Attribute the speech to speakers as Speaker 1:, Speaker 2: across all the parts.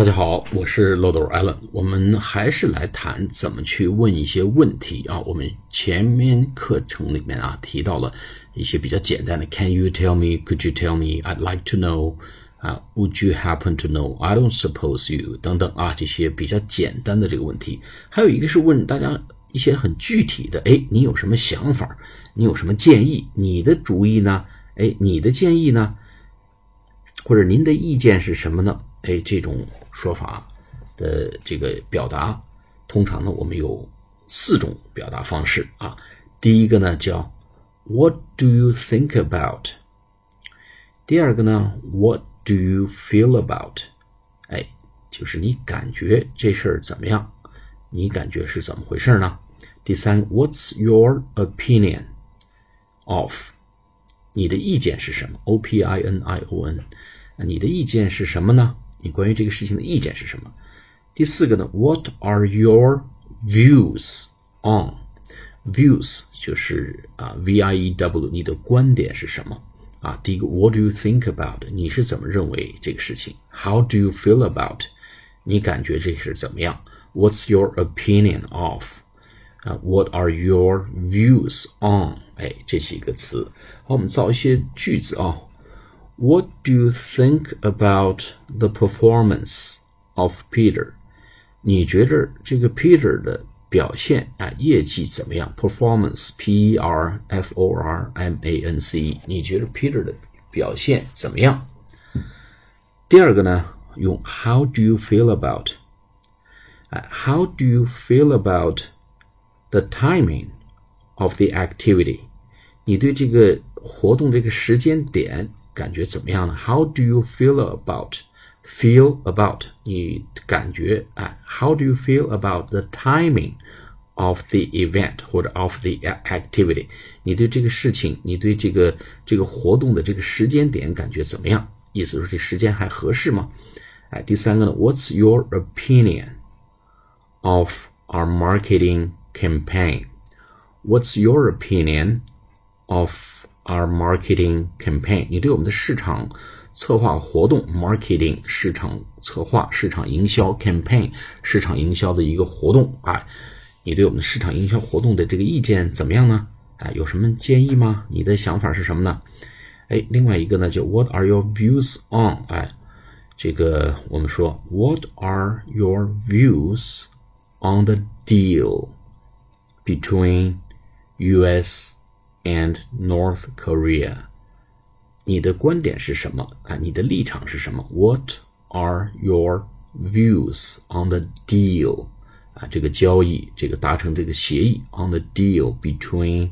Speaker 1: 大家好，我是漏斗 Allen。我们还是来谈怎么去问一些问题啊。我们前面课程里面啊提到了一些比较简单的，Can you tell me? Could you tell me? I'd like to know. 啊，Would you happen to know? I don't suppose you 等等啊，这些比较简单的这个问题。还有一个是问大家一些很具体的，哎，你有什么想法？你有什么建议？你的主意呢？哎，你的建议呢？或者您的意见是什么呢？哎，这种说法的这个表达，通常呢，我们有四种表达方式啊。第一个呢叫 What do you think about？第二个呢 What do you feel about？哎，就是你感觉这事儿怎么样？你感觉是怎么回事呢？第三，What's your opinion of？你的意见是什么？O P I N I O N，你的意见是什么呢？你关于这个事情的意见是什么？第四个呢？What are your views on？Views 就是啊，V I E W，你的观点是什么？啊，第一个，What do you think about？你是怎么认为这个事情？How do you feel about？你感觉这是怎么样？What's your opinion of？啊，What are your views on？哎，这几个词，好，我们造一些句子啊。 What do you think about the performance of Peter？你觉得这个 Peter 的表现啊，业绩怎么样？Performance，P E R F O R M A N C E，你觉得 Peter 的表现怎么样？第二个呢，用 How do you feel about？哎，How do you feel about the timing of the activity？你对这个活动这个时间点 感觉怎么样呢？How do you feel about feel about 你感觉哎？How do you feel about the timing of the event 或者 of the activity？你对这个事情，你对这个这个活动的这个时间点感觉怎么样？意思是这时间还合适吗？哎，第三个呢？What's your opinion of our marketing campaign? What's your opinion of our marketing campaign？你对我们的市场策划活动 marketing 市场策划、市场营销 campaign 市场营销的一个活动啊，你对我们的市场营销活动的这个意见怎么样呢？啊，有什么建议吗？你的想法是什么呢？哎，另外一个呢，就 What are your views on？哎，这个我们说 What are your views on the deal between U.S. and North Korea？你的观点是什么啊？你的立场是什么？What are your views on the deal？啊，这个交易，这个达成这个协议，on the deal between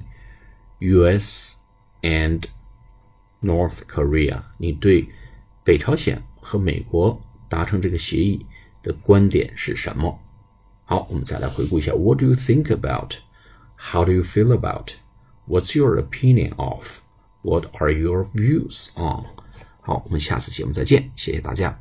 Speaker 1: U.S. and North Korea，你对北朝鲜和美国达成这个协议的观点是什么？好，我们再来回顾一下：What do you think about? How do you feel about? What's your opinion of? What are your views on? 好，我们下次节目再见，谢谢大家。